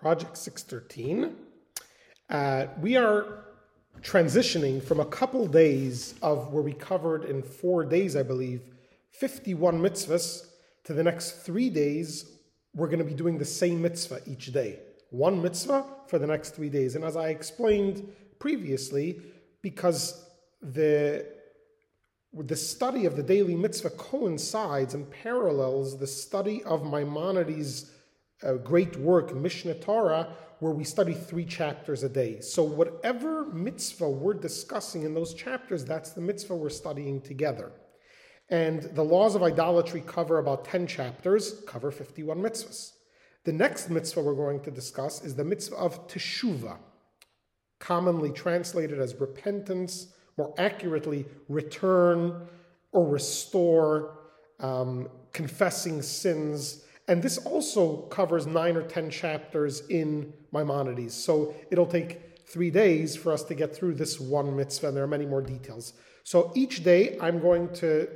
Project 613. Uh, we are transitioning from a couple days of where we covered in four days, I believe, 51 mitzvahs, to the next three days, we're going to be doing the same mitzvah each day. One mitzvah for the next three days. And as I explained previously, because the the study of the daily mitzvah coincides and parallels the study of Maimonides' uh, great work, Mishneh Torah, where we study three chapters a day. So, whatever mitzvah we're discussing in those chapters, that's the mitzvah we're studying together. And the laws of idolatry cover about 10 chapters, cover 51 mitzvahs. The next mitzvah we're going to discuss is the mitzvah of teshuvah, commonly translated as repentance, more accurately, return or restore, um, confessing sins. And this also covers nine or 10 chapters in Maimonides. So it'll take three days for us to get through this one mitzvah, and there are many more details. So each day I'm going to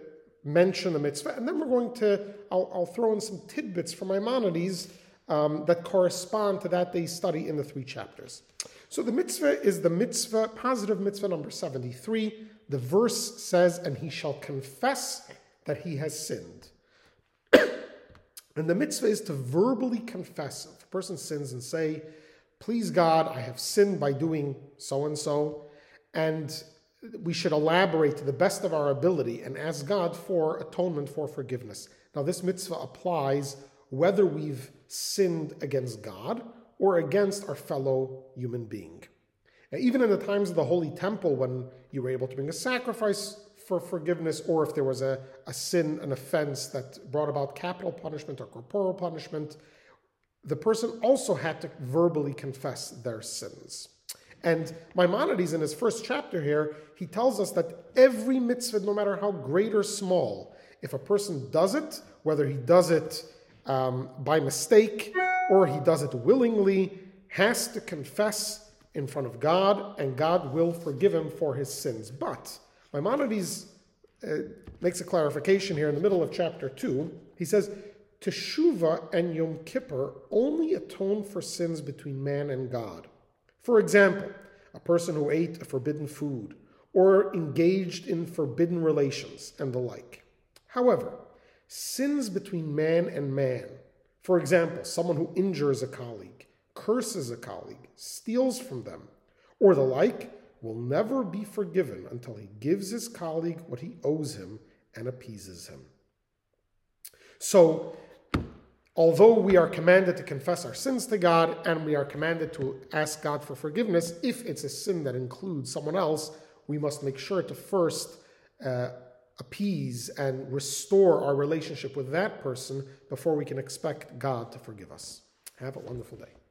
mention the mitzvah, and then we're going to, I'll, I'll throw in some tidbits from Maimonides um, that correspond to that day's study in the three chapters. So the mitzvah is the mitzvah, positive mitzvah number 73. The verse says, and he shall confess that he has sinned. And the mitzvah is to verbally confess. If a person sins and say, please God, I have sinned by doing so and so, and we should elaborate to the best of our ability and ask God for atonement, for forgiveness. Now, this mitzvah applies whether we've sinned against God or against our fellow human being. Now, even in the times of the Holy Temple, when you were able to bring a sacrifice for forgiveness, or if there was a, a sin, an offense that brought about capital punishment or corporal punishment, the person also had to verbally confess their sins. And Maimonides, in his first chapter here, he tells us that every mitzvah, no matter how great or small, if a person does it, whether he does it um, by mistake or he does it willingly, has to confess in front of God, and God will forgive him for his sins. But Maimonides uh, makes a clarification here in the middle of chapter 2. He says, Teshuvah and Yom Kippur only atone for sins between man and God. For example, a person who ate a forbidden food or engaged in forbidden relations and the like. However, sins between man and man, for example, someone who injures a colleague, curses a colleague, steals from them, or the like, will never be forgiven until he gives his colleague what he owes him and appeases him. So, Although we are commanded to confess our sins to God and we are commanded to ask God for forgiveness, if it's a sin that includes someone else, we must make sure to first uh, appease and restore our relationship with that person before we can expect God to forgive us. Have a wonderful day.